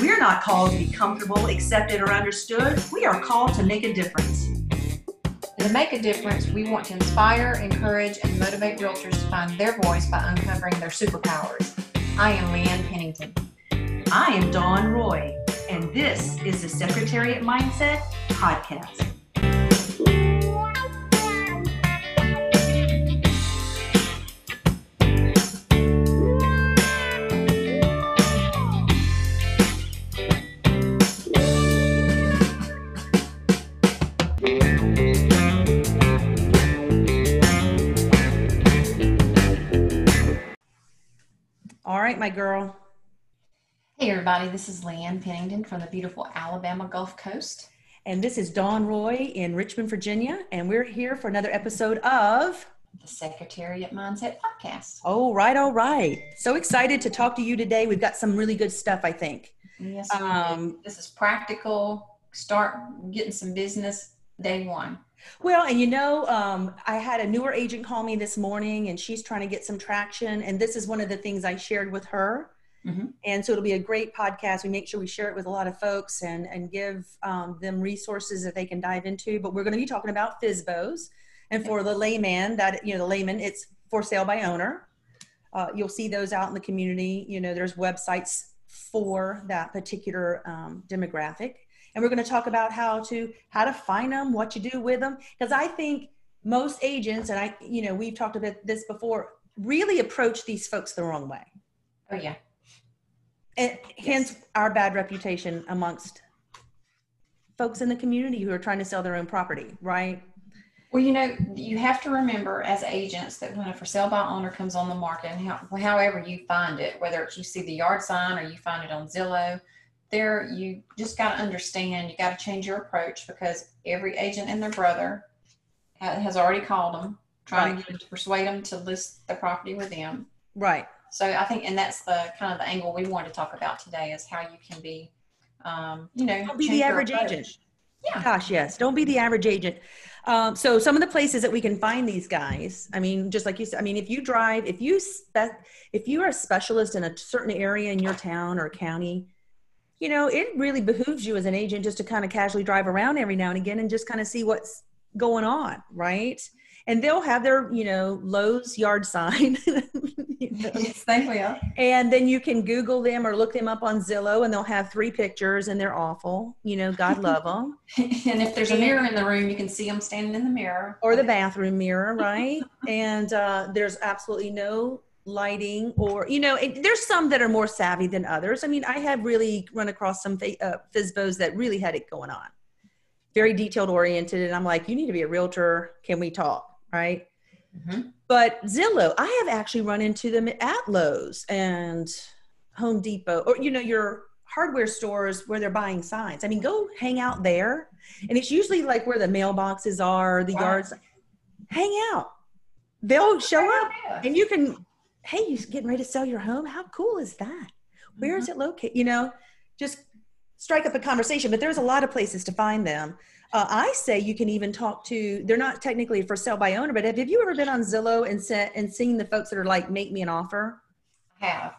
We're not called to be comfortable, accepted, or understood. We are called to make a difference. And to make a difference, we want to inspire, encourage, and motivate realtors to find their voice by uncovering their superpowers. I am Leigh Ann Pennington. I am Dawn Roy, and this is the Secretariat Mindset Podcast. Right, my girl. Hey, everybody, this is Leigh Ann Pennington from the beautiful Alabama Gulf Coast. And this is Dawn Roy in Richmond, Virginia, and we're here for another episode of The Secretariat Mindset Podcast. Oh, right, all right. So excited to talk to you today. We've got some really good stuff, I think. Yes. Um, this is practical. Start getting some business day one. Well, and you know, um, I had a newer agent call me this morning and she's trying to get some traction. And this is one of the things I shared with her. Mhm. And so it'll be a great podcast. We make sure we share it with a lot of folks and, and give um, them resources that they can dive into. But we're going to be talking about FSBOs. And for the layman, that, you know, the layman, it's for sale by owner. Uh, you'll see those out in the community. You know, there's websites for that particular um, demographic and we're going to talk about how to how to find them what you do with them because i think most agents and i you know we've talked about this before really approach these folks the wrong way. Oh, yeah. and hence our bad reputation amongst folks in the community who are trying to sell their own property right? Well, you know, you have to remember as agents that when a for sale by owner comes on the market, and how, however you find it, whether it's you see the yard sign or you find it on Zillow, there you just got to understand you got to change your approach because every agent and their brother has already called them, trying Right. to, get them to persuade them to list the property with them. right So I think, and that's the kind of the angle we want to talk about today is how you can be, um, you know, Don't be the average approach. agent. Yeah. Gosh, yes. Don't be the average agent. Um, so some of the places that we can find these guys, I mean, just like you said, I mean, if you drive, if you spe- if you are a specialist in a certain area in your town or county, you know, it really behooves you as an agent just to kind of casually drive around every now and again and just kind of see what's going on, right? And they'll have their, you know, Lowe's yard sign. you know. Yes, they will. And then you can Google them or look them up on Zillow, and they'll have three pictures, and they're awful. You know, God love them. and if there's a mirror in the room, you can see them standing in the mirror. Or the bathroom mirror, right? and uh, there's absolutely no lighting, or you know, it, there's some that are more savvy than others. I mean, I have really run across some fa- uh, FSBOs that really had it going on, very detailed oriented, and I'm like, you need to be a realtor. Can we talk? Right? Mhm. But Zillow, I have actually run into them at Lowe's and Home Depot, or you know, your hardware stores where they're buying signs. I mean, go hang out there, and it's usually like where the mailboxes are, the Right. yards. Hang out. They'll show up, and you can. Hey, you're getting ready to sell your home? How cool is that? Where Mm-hmm. is it located? You know, just strike up a conversation. But there's a lot of places to find them. Uh, I say you can even talk to. They're not technically for sale by owner, but have, have you ever been on Zillow and set and seen the folks that are like, make me an offer? have.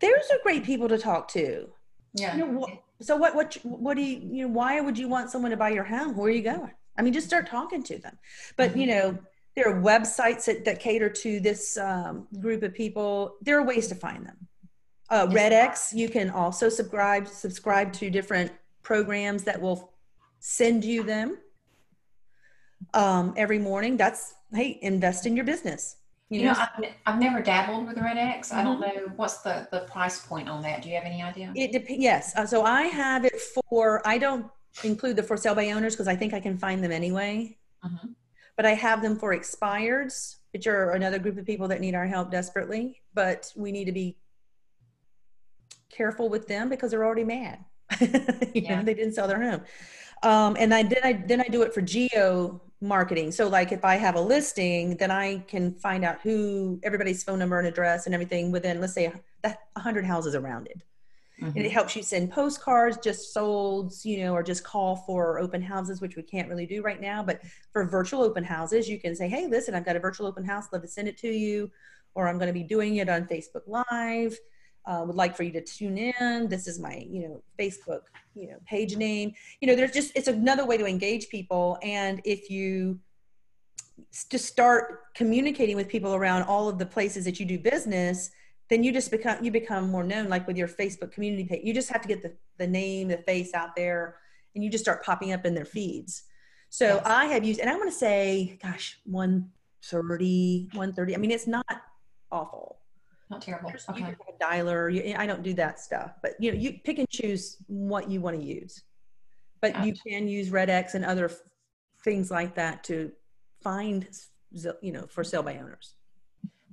Those are great people to talk to. Yeah. You know, what, so what? What? What do you? You know, why would you want someone to buy your home? Where are you going? I mean, just start talking to them. But you know, there are websites that, that cater to this um, group of people. There are ways to find them. Uh, RedX, you can also subscribe subscribe to different programs that will send you them um, every morning. That's hey, invest in your business. You know, I've, ne- I've never dabbled with Red X. I don't Mm-hmm. know what's the, the price point on that. Do you have any idea? It depends. Yes. Uh, so I have it for. I don't include the for sale by owners because I think I can find them anyway. Mhm. But I have them for expireds, which are another group of people that need our help desperately. But we need to be careful with them because they're already mad. you Yeah. know, they didn't sell their home. Um, and I then I then I do it for geo marketing. So like if I have a listing, then I can find out who everybody's phone number and address and everything within let's say a hundred houses around it. And it helps you send postcards just solds, you know or just call for open houses which we can't really do right now but for virtual open houses you can say hey listen i've got a virtual open house love to send it to you or i'm going to be doing it on facebook live uh, would like for you to tune in. This is my you know facebook you know page name. You know there's just it's another way to engage people and if you just start communicating with people around all of the places that you do business then you just become you become more known like with your facebook community page. You just have to get the, the name the face out there and you just start popping up in their feeds. So yes. i have used and i'm going to say gosh 130 130 i mean it's not awful. Not terrible. There's, okay. you can have a dialer. You, i don't do that stuff but you know you pick and choose what you want to use. But gotcha. you can use red x and other f- things like that to find you know for sale by owners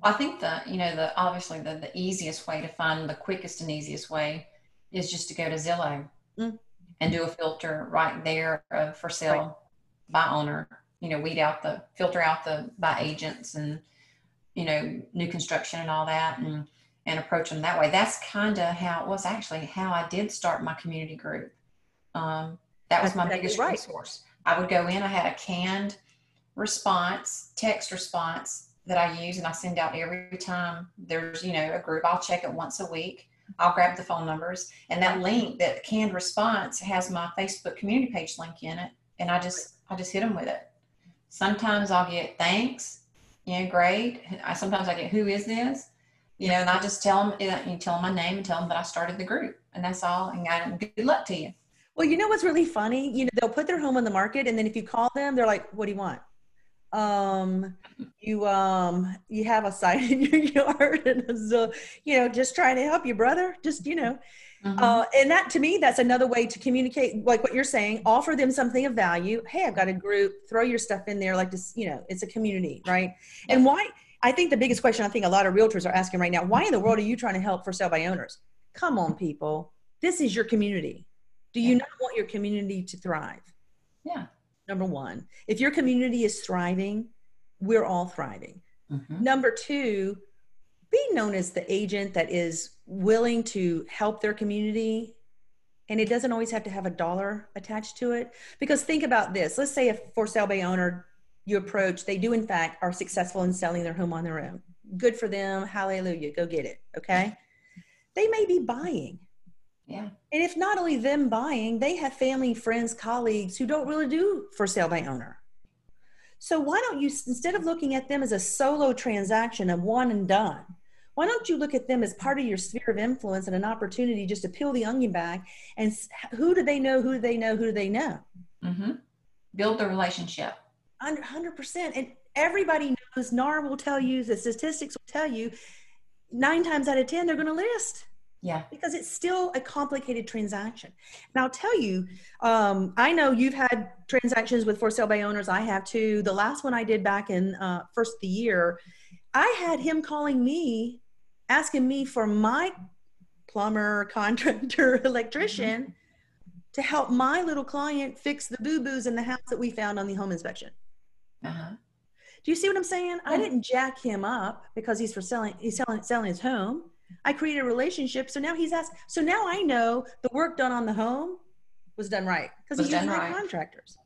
I think the you know the obviously the, the easiest way to find the quickest and easiest way is just to go to Zillow mm. and do a filter right there of for sale right. by owner. You know, weed out the filter out the by agents and you know new construction and all that and and approach them that way. That's kind of how it was actually how I did start my community group. Um, that was my biggest right. resource. I would go in. I had a canned response, text response that I use and I send out every time there's, you know, a group. I'll check it once a week. I'll grab the phone numbers and that link, that canned response has my Facebook community page link in it. And I just, I just hit them with it. Sometimes I'll get thanks, you know, great. I, sometimes I get, who is this? You know, and I just tell them, uh, you tell them my name and tell them that I started the group and that's all. And I, good luck to you. Well, you know what's really funny? You know, they'll put their home on the market and then if you call them, they're like, what do you want? Um you um you have a site in your yard and so you know just trying to help you brother just you know. Mm-hmm. uh, and that to me that's another way to communicate like what you're saying offer them something of value. Hey i've got a group throw your stuff in there like this you know it's a community right? Yeah. and why i think the biggest question i think a lot of realtors are asking right now why in the world are you trying to help for sale by owners? Come on people. This is your community. Do you yeah. not want your community to thrive? Yeah number one. If your community is thriving, we're all thriving. Mm-hmm. Number two, be known as the agent that is willing to help their community. And it doesn't always have to have a dollar attached to it. Because think about this let's say a for sale by owner you approach, they do in fact are successful in selling their home on their own. Good for them. Hallelujah. Go get it. Okay. They may be buying yeah. And if not only them buying, they have family, friends, colleagues who don't really do for sale by owner. So why don't you, instead of looking at them as a solo transaction of one and done, why don't you look at them as part of your sphere of influence and an opportunity just to peel the onion back and who do they know? Who do they know? Who do they know? Mm-hmm. Build the relationship. 100%. And everybody knows, NAR will tell you, the statistics will tell you, nine times out of 10, they're going to list. Yeah. Because it's still a complicated transaction. And I'll tell you, um, I know you've had transactions with for sale by owners. I have too. The last one I did back in uh, first the year, I had him calling me, asking me for my plumber, contractor, electrician mm-hmm. to help my little client fix the boo boos in the house that we found on the home inspection. Uh-huh. Do you see what I'm saying? I didn't jack him up because he's for selling. He's selling selling his home. I created a relationship. So now he's asked. So now I know the work done on the home was done right because he's using right. contractors.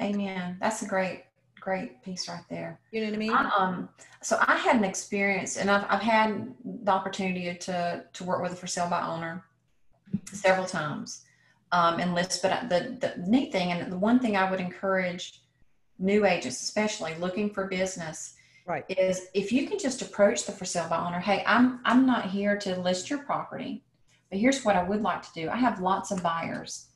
Amen. That's a great, great piece right there. You know what I mean? I, um, so I had an experience, and I've, I've had the opportunity to to work with a for sale by owner several times um, and list. But the the neat thing, and the one thing I would encourage new agents, especially looking for business, right. is if you can just approach the for sale by owner hey i'm i'm not here to list your property but here's what i would like to do. I have lots of buyers.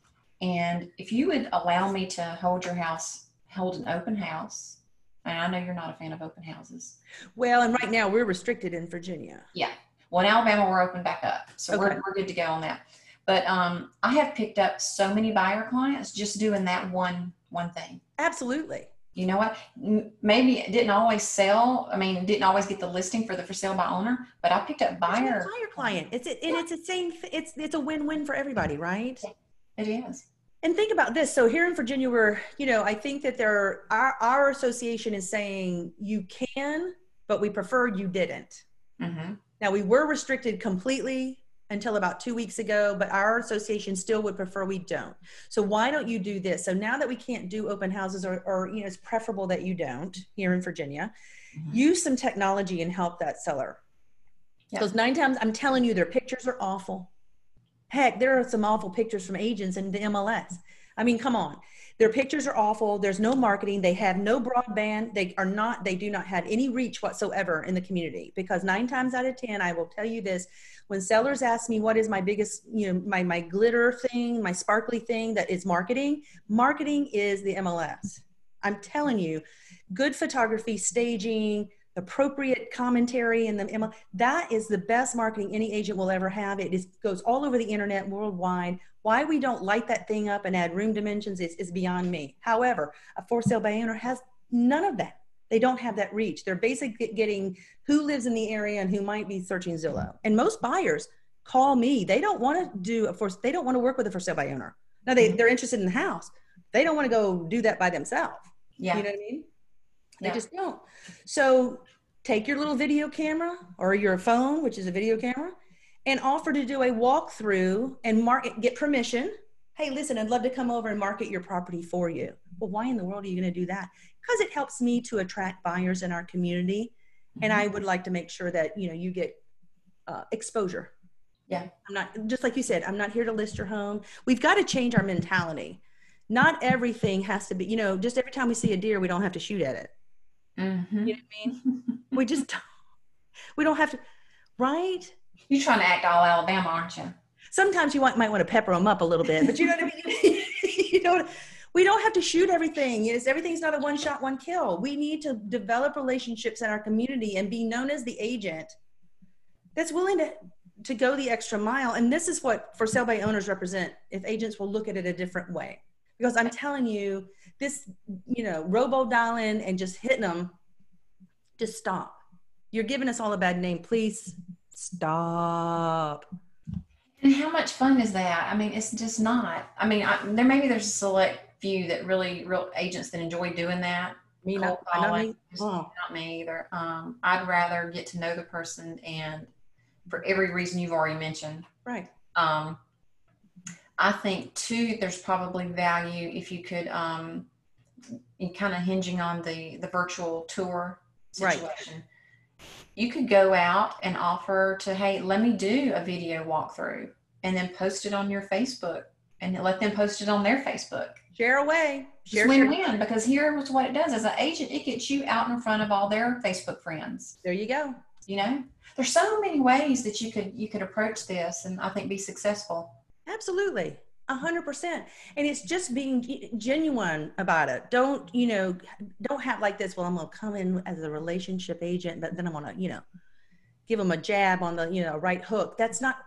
And if you would allow me to hold your house hold an open house and i know you're not a fan of open houses. Well and right now we're restricted in virginia. Yeah. Well in alabama we're open back up. So okay. we're, we're good to go on that. But um, i have picked up so many buyer clients just doing that one one thing. Absolutely you know what? Maybe it didn't always sell i mean didn't always get the listing for the for sale by owner but i picked up buyer buyer client. It's it, and yeah. it's the same it's it's a win-win for everybody right? It is. And think about this. So here in virginia we're you know i think that there our, our association is saying you can but we prefer you didn't. Mm-hmm. now we were restricted completely until about two weeks ago, but our association still would prefer we don't. So why don't you do this? So now that we can't do open houses, or, or you know, it's preferable that you don't here in Virginia. Mm-hmm. Use some technology and help that seller. Because nine times, I'm telling you, their pictures are awful. Heck, there are some awful pictures from agents in the MLS. I mean, come on. Their pictures are awful. There's no marketing. They have no broadband. They are not, they do not have any reach whatsoever in the community because nine times out of 10, I will tell you this, when sellers ask me what is my biggest, you know, my, my glitter thing, my sparkly thing that is marketing, marketing is the MLS. I'm telling you, good photography, staging, appropriate commentary and the that is the best marketing any agent will ever have. It is, goes all over the internet worldwide. Why we don't light that thing up and add room dimensions is, is beyond me. However a for sale by owner has none of that they don't have that reach they're basically getting who lives in the area and who might be searching zillow mm-hmm. and most buyers call me they don't want to do a for they don't want to work with a for sale by owner now they, mm-hmm. they're interested in the house they don't want to go do that by themselves yeah you know what i mean they yeah. just don't. So take your little video camera or your phone, which is a video camera, and offer to do a walkthrough and market get permission. Hey, listen, I'd love to come over and market your property for you. Well, why in the world are you going to do that? Because it helps me to attract buyers in our community, mm-hmm. and I would like to make sure that you know you get uh, exposure. Yeah, I'm not just like you said. I'm not here to list your home. We've got to change our mentality. Not everything has to be. You know, just every time we see a deer, we don't have to shoot at it Mm-hmm. You know what I mean? we just don't, we don't have to, right? You're trying to act all Alabama, aren't you? Sometimes you might, might want to pepper them up a little bit, but you know what I mean? you know, we don't have to shoot everything. Yes, everything's not a one shot, one kill. We need to develop relationships in our community and be known as the agent that's willing to to go the extra mile. And this is what for sale by owners represent. If agents will look at it a different way, because I'm telling you, this, you know, robo dialing and just hitting them, just stop. You're giving us all a bad name. Please stop. And how much fun is that? I mean, it's just not. I mean, I, there maybe there's a select few that really real agents that enjoy doing that. Me not, not me. Oh. Not me either. Um, I'd rather get to know the person and for every reason you've already mentioned. Right. Um, I think too, there's probably value if you could um, kind of hinging on the the virtual tour situation. Right. You could go out and offer to, hey, let me do a video walkthrough and then post it on your Facebook and let them post it on their Facebook. Share away. Share, win win because here's what it does as an agent, it gets you out in front of all their Facebook friends. There you go. You know, there's so many ways that you could you could approach this and I think be successful. Absolutely. A hundred percent. And it's just being genuine about it. Don't, you know, don't have like this, well, I'm going to come in as a relationship agent, but then I'm going to, you know, give them a jab on the, you know, right hook. That's not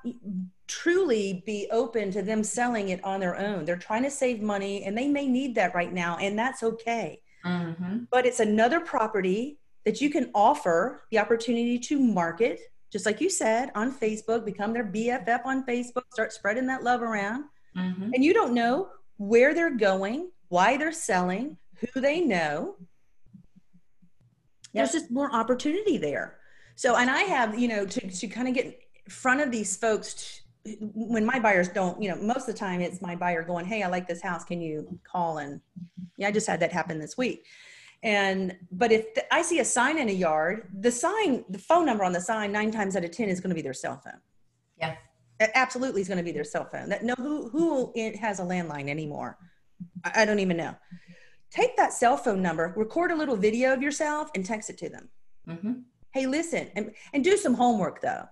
truly be open to them selling it on their own. They're trying to save money and they may need that right now. And that's okay. Mm-hmm. But it's another property that you can offer the opportunity to market, just like you said, on Facebook, become their BFF on Facebook, start spreading that love around mm-hmm. and you don't know where they're going, why they're selling, who they know. There's just more opportunity there. So, and I have, you know, to, to kind of get in front of these folks to, when my buyers don't, you know, most of the time it's my buyer going, Hey, I like this house. Can you call? And yeah, I just had that happen this week. And, but if the, I see a sign in a yard, the sign, the phone number on the sign, nine times out of 10 is going to be their cell phone. Yeah absolutely is going to be their cell phone. That no, who who it has a landline anymore? I, I don't even know. Take that cell phone number, record a little video of yourself, and text it to them. Mm-hmm. Hey, listen, and and do some homework though.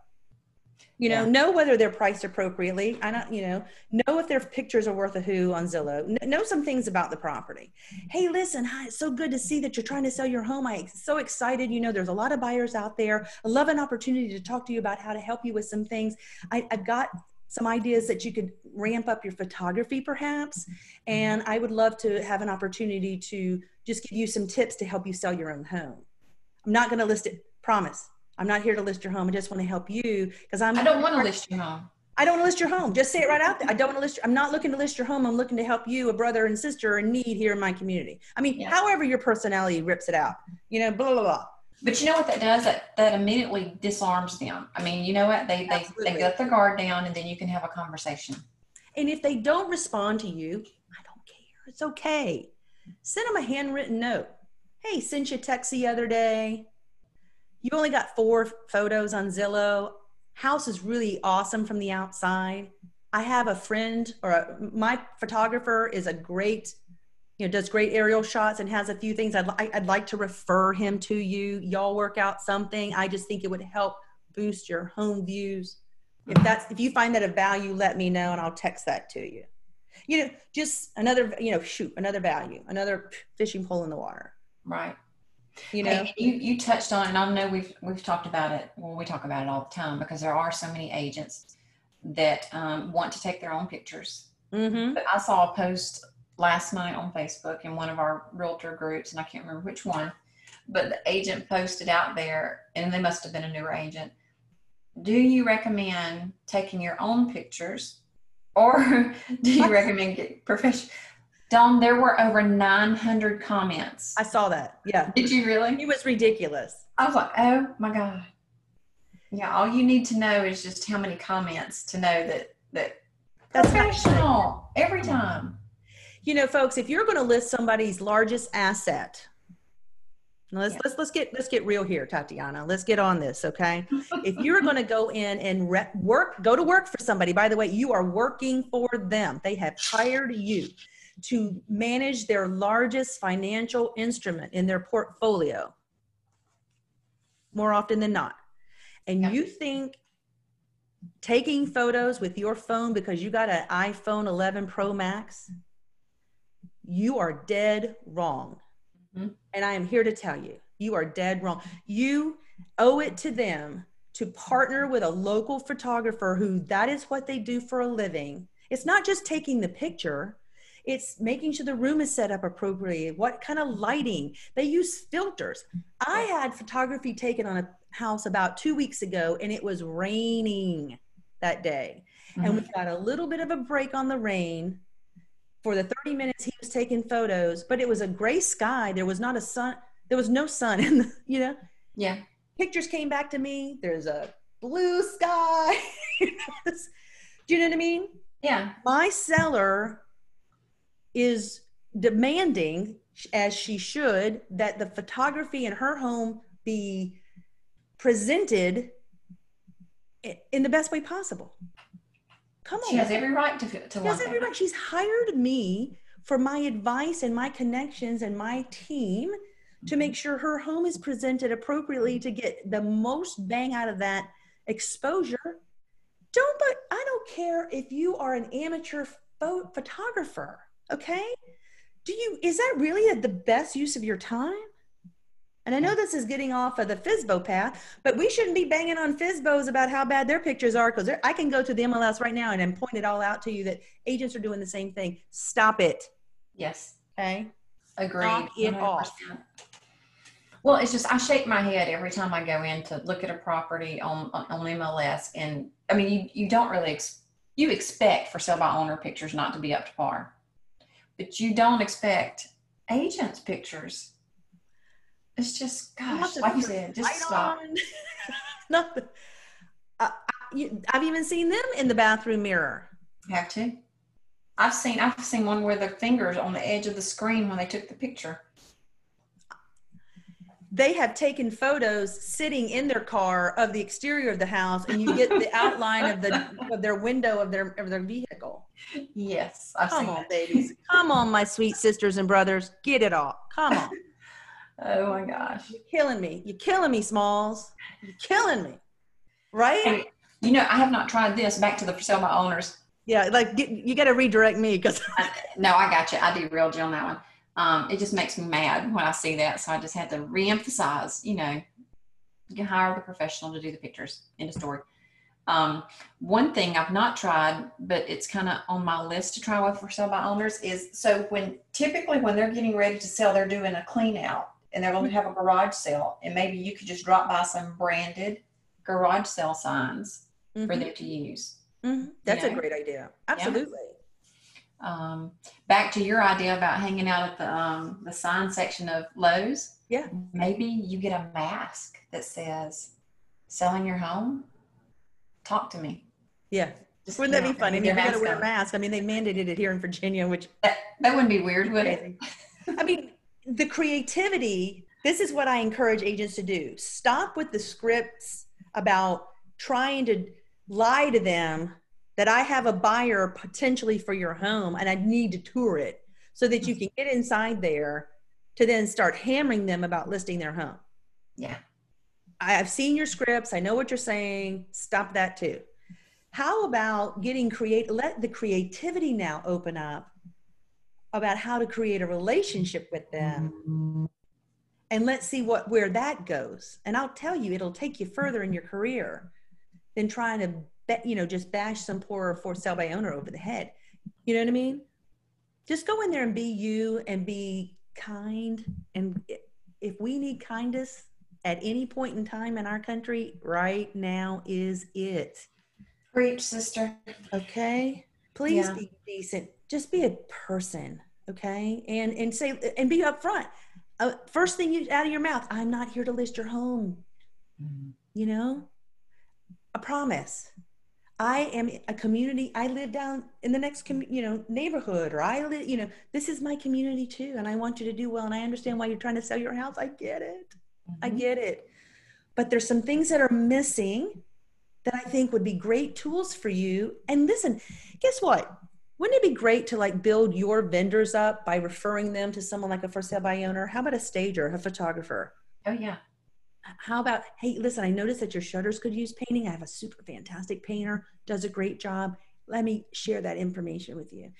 You know yeah. know whether they're priced appropriately. I don't you know know if their pictures are worth a who on zillow. Know some things about the property. Hey listen hi it's so good to see that you're trying to sell your home. I'm so excited. You know there's a lot of buyers out there. I love an opportunity to talk to you about how to help you with some things. I, i've got some ideas that you could ramp up your photography perhaps and mm-hmm. i would love to have an opportunity to just give you some tips to help you sell your own home. I'm not going to list it promise I'm not here to list your home. I just want to help you because I'm. I don't want to list your home. I don't want to list your home. Just say it right out there. I don't want to list. I'm not looking to list your home. I'm looking to help you, a brother and sister in need here in my community. I mean, yeah. however your personality rips it out, you know, blah blah blah. But you know what that does? That that immediately disarms them. I mean, you know what? They they Absolutely. they let their guard down, and then you can have a conversation. And if they don't respond to you, I don't care. It's okay. Send them a handwritten note. Hey, sent you a text the other day. You only got four photos on Zillow. House is really awesome from the outside. I have a friend or a, my photographer is a great, you know, does great aerial shots and has a few things. I'd, li- I'd like to refer him to you. Y'all work out something. I just think it would help boost your home views. If that's if you find that of value, let me know and I'll text that to you. You know, just another, you know, shoot, another value, another fishing pole in the water. Right. You know, you you touched on, it, and I know we've we've talked about it. Well, we talk about it all the time because there are so many agents that um, want to take their own pictures. mm-hmm. But I saw a post last night on Facebook in one of our realtor groups, and I can't remember which one, but the agent posted out there, and they must have been a newer agent. Do you recommend taking your own pictures, or do you recommend get professional? Dawn, there were over 900 comments. I saw that. Yeah. Did you really? It was ridiculous. I was like, oh my God. Yeah, all you need to know is just how many comments to know that that That's professional every time. You know, folks, if you're going to list somebody's largest asset, let's Yeah. let's let's get let's get real here, Tatiana. Let's get on this, okay? if you're going to go in and work, go to work for somebody. By the way, you are working for them. They have hired you to manage their largest financial instrument in their portfolio. More often than not, and Yeah. you think taking photos with your phone because you got an iPhone 11 Pro Max, you are dead wrong. Mhm. And I am here to tell you, you are dead wrong. You owe it to them to partner with a local photographer who that is what they do for a living. It's not just taking the picture, it's making sure the room is set up appropriately. What kind of lighting? They use filters. I had photography taken on a house about two weeks ago and it was raining that day. And we mm-hmm. got a little bit of a break on the rain for the 30 minutes he was taking photos, but it was a gray sky. There was not a sun, there was no sun in the, you know, Yeah. pictures came back to me. There's a blue sky. Do you know what I mean? Yeah. my seller is demanding as she should that the photography in her home be presented in the best way possible come on She has every right to to She has every right. she's hired me for my advice and my connections and my team to make sure her home is presented appropriately to get the most bang out of that exposure. Don't but I don't care if you are an amateur pho- photographer, okay? Do you is that really the best use of your time? And I know this is getting off of the FSBO path, but we shouldn't be banging on FSBOs about how bad their pictures are because I can go to the MLS right now and, and point it all out to you that agents are doing the same thing. Stop it. Yes. Okay. Agreed. Knock it 100%. off. Well, it's just I shake my head every time I go in to look at a property on on on MLS, and I mean, you you don't really ex- you expect for sale by owner pictures not to be up to par, but you don't expect agents pictures. It's just gosh, like you said, just stop. Nothing. Uh, I've even seen them in the bathroom mirror. You have to. I've seen I've seen one where the fingers on the edge of the screen when they took the picture. They have taken photos sitting in their car of the exterior of the house, and you get the outline of the of their window of their of their vehicle. Yes, I've Come seen on, that. babies. Come on, my sweet sisters and brothers. Get it all. Come on. Oh my gosh. You're killing me. You're killing me, Smalls. You're killing me. Right? Hey, you know, I have not tried this. Back to the for sale by owners. Yeah, like get, you got to redirect me because no, I got you. I derailed you on that one. Um, it just makes me mad when I see that. So I just had to reemphasize, you know, you hire the professional to do the pictures. End of story. Um, one thing I've not tried, but it's kind of on my list to try with for sale by owners is so when typically when they're getting ready to sell, they're doing a clean out and they're going to have a garage sale. And maybe you could just drop by some branded garage sale signs for Mhm, them to use. mhm. that's a know? great idea. Absolutely. Um, back to your idea about hanging out at the um, the sign section of Lowe's. Yeah. Maybe you get a mask that says "Selling your home." Talk to me. Yeah. Just, Wouldn't that be funny? with You your gotta wear a mask. I mean, they mandated it here in Virginia, which That, that wouldn't be weird, would it? I mean, the creativity, this is what I encourage agents to do. Stop with the scripts about trying to lie to them that I have a buyer potentially for your home and I need to tour it so that you mm-hmm. can get inside there to then start hammering them about listing their home. Yeah. I've seen your scripts. I know what you're saying. Stop that too. How about getting create? Let the creativity now open up about how to create a relationship with them, and let's see what where that goes. And I'll tell you, it'll take you further in your career than trying to, bet, you know, just bash some poor for sale by owner over the head. You know what I mean? Just go in there and be you and be kind. And if we need kindness, at any point in time in our country right now is it Preach, sister. okay please Yeah. be decent just be a person okay and and say and be upfront uh, first thing you out of your mouth i'm not here to list your home you know a promise i am a community i live down in the next com- you know neighborhood or i live you know this is my community too and i want you to do well and i understand why you're trying to sell your house i get it I Mhm. get it. But there's some things that are missing that I think would be great tools for you. And listen, guess what? Wouldn't it be great to like build your vendors up by referring them to someone like a for sale by owner? How about a stager, a photographer? Oh yeah. How about, hey, listen, I noticed that your shutters could use painting. I have a super fantastic painter, does a great job. Let me share that information with you.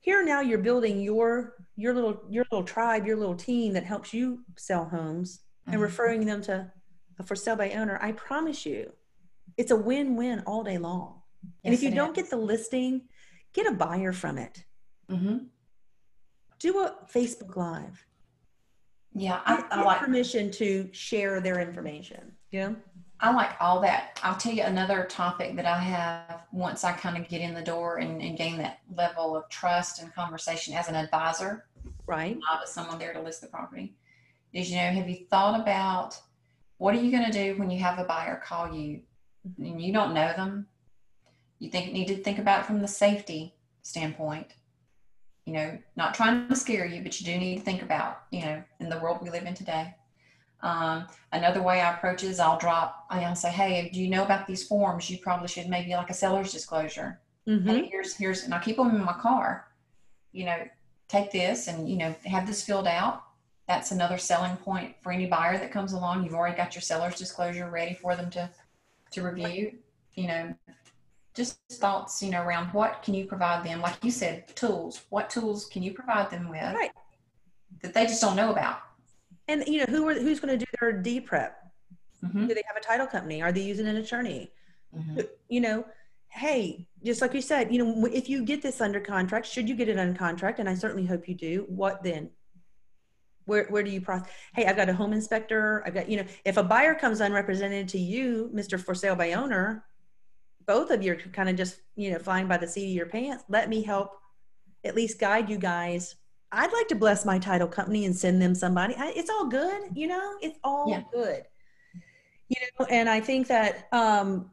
Here now you're building your your little your little tribe, your little team that helps you sell homes and Mhm. referring them to a for sale by owner, I promise you, it's a win-win all day long. and if you don't is. get the listing, get a buyer from it. Mhm. Do a Facebook Live. Yeah, I, Get, I like permission to share their information. Yeah. I like all that. I'll tell you another topic that I have once I kind of get in the door and, and gain that level of trust and conversation as an advisor, Right. not as someone there to list the property, is you know, have you thought about what are you going to do when you have a buyer call you and you don't know them? You think need to think about it from the safety standpoint. You know, not trying to scare you, but you do need to think about, you know, in the world we live in today. Um, another way I approach is I'll drop, I'll say, hey, do you know about these forms? You probably should maybe like a seller's disclosure. Mhm. Hey, here's, here's, and I keep them in my car. You know, take this and, you know, have this filled out. That's another selling point for any buyer that comes along. You've already got your seller's disclosure ready for them to, to review. You know, just thoughts, you know, around what can you provide them? Like you said, tools. What tools can you provide them with Right. that they just don't know about? And you know who are who's going to do their D prep? Mhm. Do they have a title company? Are they using an attorney? Mhm. You know, hey, just like you said, you know, if you get this under contract, should you get it under contract, and I certainly hope you do. What then? Where where do you process? Hey, I've got a home inspector. I've got you know, if a buyer comes unrepresented to you, Mister For Sale by Owner, both of you are kind of just you know flying by the seat of your pants. Let me help, at least guide you guys. I'd like to bless my title company and send them somebody. I, it's all good, you know. It's all Yeah. good, you know. And I think that um,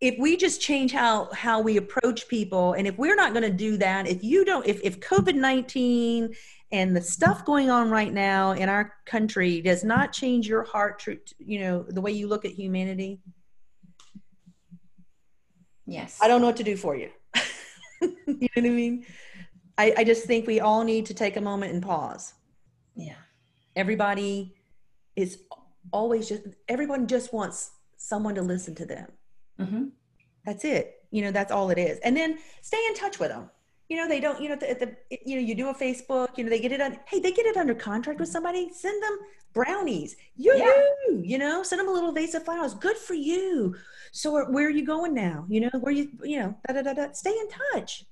if we just change how how we approach people, and if we're not going to do that, if you don't, if if COVID nineteen and the stuff going on right now in our country does not change your heart, you know, the way you look at humanity, Yes. I don't know what to do for you. you know what I mean? I, I just think we all need to take a moment and pause. Yeah. Everybody is always just, everyone just wants someone to listen to them. hmm That's it. You know, that's all it is. And then stay in touch with them. You know, they don't, you know, at the, you know, you do a Facebook, you know, they get it on, hey, they get it under contract with somebody, send them brownies. You, Yeah. you know, send them a little vase of flowers. Good for you. So where, where are you going now? You know, where you, you know, da, da, da, da. stay in touch.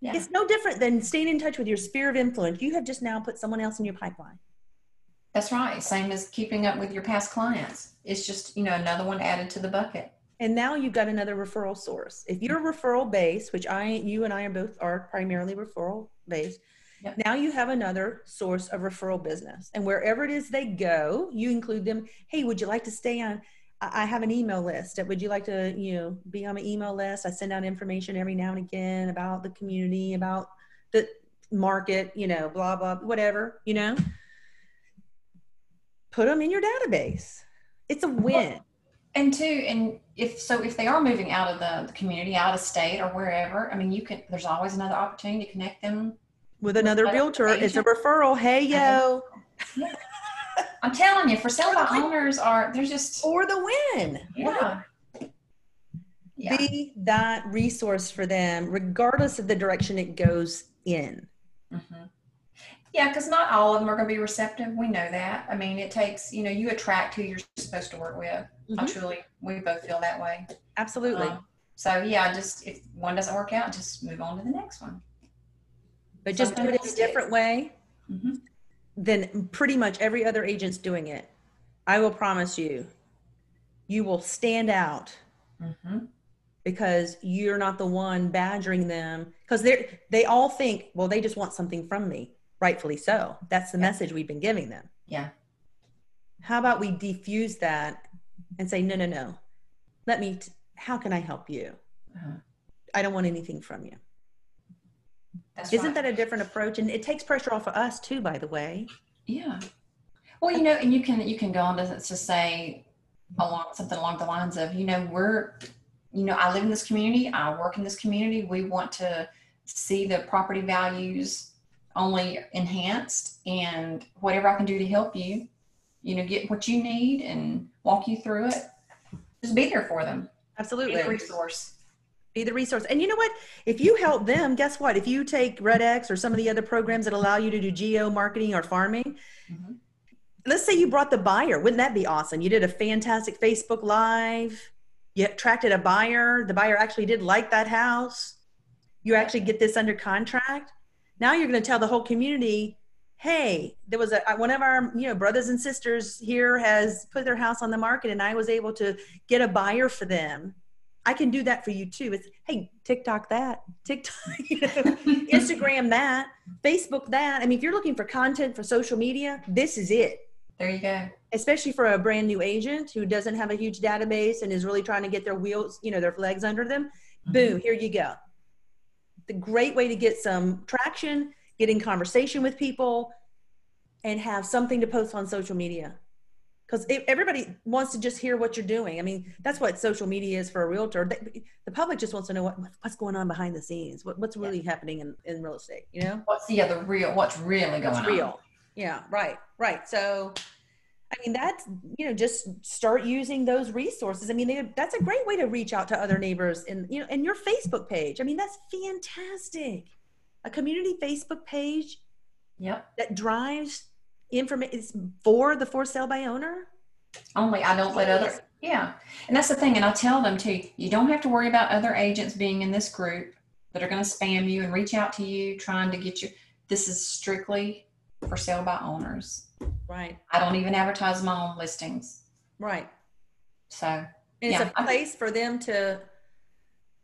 Yeah. It's no different than staying in touch with your sphere of influence. You have just now put someone else in your pipeline. That's right. Same as keeping up with your past clients. It's just, you know, another one added to the bucket. And now you've got another referral source. If you're referral based, which I, you and I are both are primarily referral based, Yep. now you have another source of referral business. And wherever it is they go, you include them. Hey, would you like to stay on? I I have an email list. Would you like to, you know, be on my email list? I send out information every now and again about the community, about the market, you know, blah, blah, whatever, you know. Put them in your database. It's a win. And two, and if so, if they are moving out of the, the community, out of state or wherever, I mean, you can. There's always another opportunity to connect them. With another another realtor, it's a referral. Hey, yo, I'm telling you, for sale by owners are they're just for the win. yeah. Yeah. Be that resource for them, regardless of the direction it goes in. Mhm. Yeah, because not all of them are going to be receptive. We know that. I mean, it takes, you know, you attract who you're supposed to work with. I Mhm. truly, we both feel that way. Absolutely. Um, so, yeah, just if one doesn't work out, just move on to the next one. but just do it in a different way Mhm. than pretty much every other agent's doing it. I will promise you, you will stand out Mhm. because you're not the one badgering them because they they all think well they just want something from me rightfully so that's the Yeah. message we've been giving them Yeah. how about we defuse that and say no no no let me t- how can i help you Uh-huh. i don't want anything from you That's isn't right. that a different approach and it takes pressure off of us too by the way Yeah. Well, you know, and you can you can go on to, to say along something along the lines of, you know, we're, you know, I live in this community, I work in this community. We want to see the property values only enhanced, and whatever I can do to help you, you know, get what you need and walk you through it. Just be there for them. Absolutely. Be a resource. be the resource and you know what if you help them guess what if you take Red X or some of the other programs that allow you to do geo marketing or farming Mhm. let's say you brought the buyer wouldn't that be awesome you did a fantastic facebook live you attracted a buyer the buyer actually did like that house you actually get this under contract now you're going to tell the whole community hey there was a uh, one of our you know brothers and sisters here has put their house on the market and i was able to get a buyer for them i can do that for you too it's hey tiktok that tiktok you know, instagram that facebook that i mean if you're looking for content for social media this is it There you go. especially for a brand new agent who doesn't have a huge database and is really trying to get their wheels, you know, their legs under them. Boom, mm-hmm. here you go. The great way to get some traction, get in conversation with people, and have something to post on social media. Because everybody wants to just hear what you're doing. I mean, that's what social media is for a realtor. The, public just wants to know what, what's going on behind the scenes, what, what's really happening in, in real estate, you know? What's the other real? What's really going on? real. Yeah, right, right. So, I mean, that's you know, just start using those resources. I mean, they, that's a great way to reach out to other neighbors, and you know, and your Facebook page. I mean, that's fantastic. A community Facebook page Yep. that drives information for the for sale by owner. Only I don't let others. Yeah. And that's the thing. And I tell them too, you don't have to worry about other agents being in this group that are going to spam you and reach out to you trying to get you. This is strictly for sale by owners. Right, I don't even advertise my own listings. right. So, And Yeah, it's a place for them to,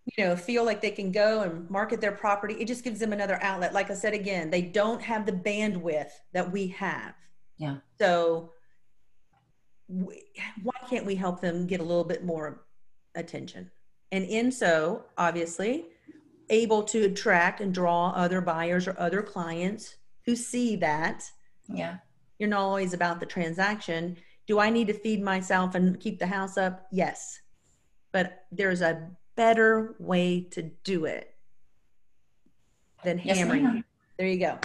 you know, feel like they can go and market their property. It just gives them another outlet. Like I said again, they don't have the bandwidth that we have. Yeah. So we, why can't we help them get a little bit more attention? And in so, obviously, able to attract and draw other buyers or other clients who see that yeah. you're not always about the transaction. Do I need to feed myself and keep the house up? Yes. But there's a better way to do it than Yes, hammering. ma'am. there you go.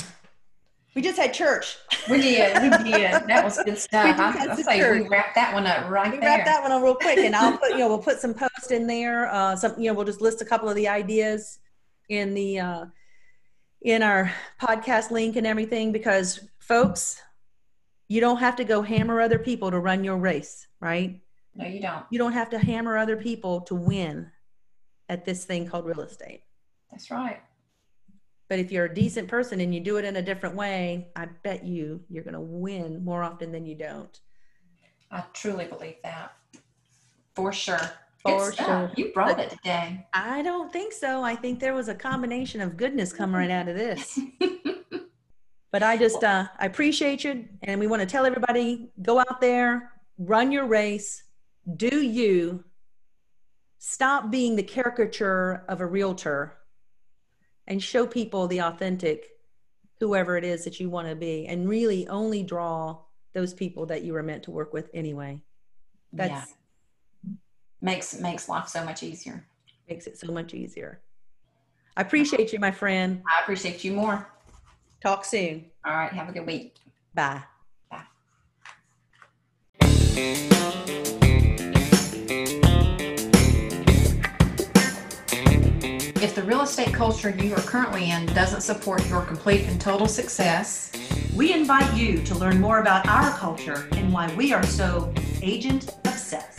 We just had church. We did. We did. That was good stuff. We I, I say we church. wrapped that one up right We there. wrap that one up real quick and I'll put, you know, we'll put some posts in there. Uh, some, you know, we'll just list a couple of the ideas in the, uh, in our podcast link and everything because folks, you don't have to go hammer other people to run your race, right? No, you don't. you don't have to hammer other people to win at this thing called real estate. That's right. But if you're a decent person and you do it in a different way, I bet you you're going to win more often than you don't. I truly believe that. For sure. For sure. You brought it today. I don't think so. I think there was a combination of goodness coming right out of this. But I just uh, I appreciate you, and we want to tell everybody: go out there, run your race, do you. Stop being the caricature of a realtor, and show people the authentic, whoever it is that you want to be, and really only draw those people that you were meant to work with anyway. That's yeah. Makes makes life so much easier. makes it so much easier. I appreciate you, my friend. I appreciate you more. Talk soon. All right. Have a good week. Bye. Bye. If the real estate culture you are currently in doesn't support your complete and total success, We invite you to learn more about our culture and why we are so agent obsessed.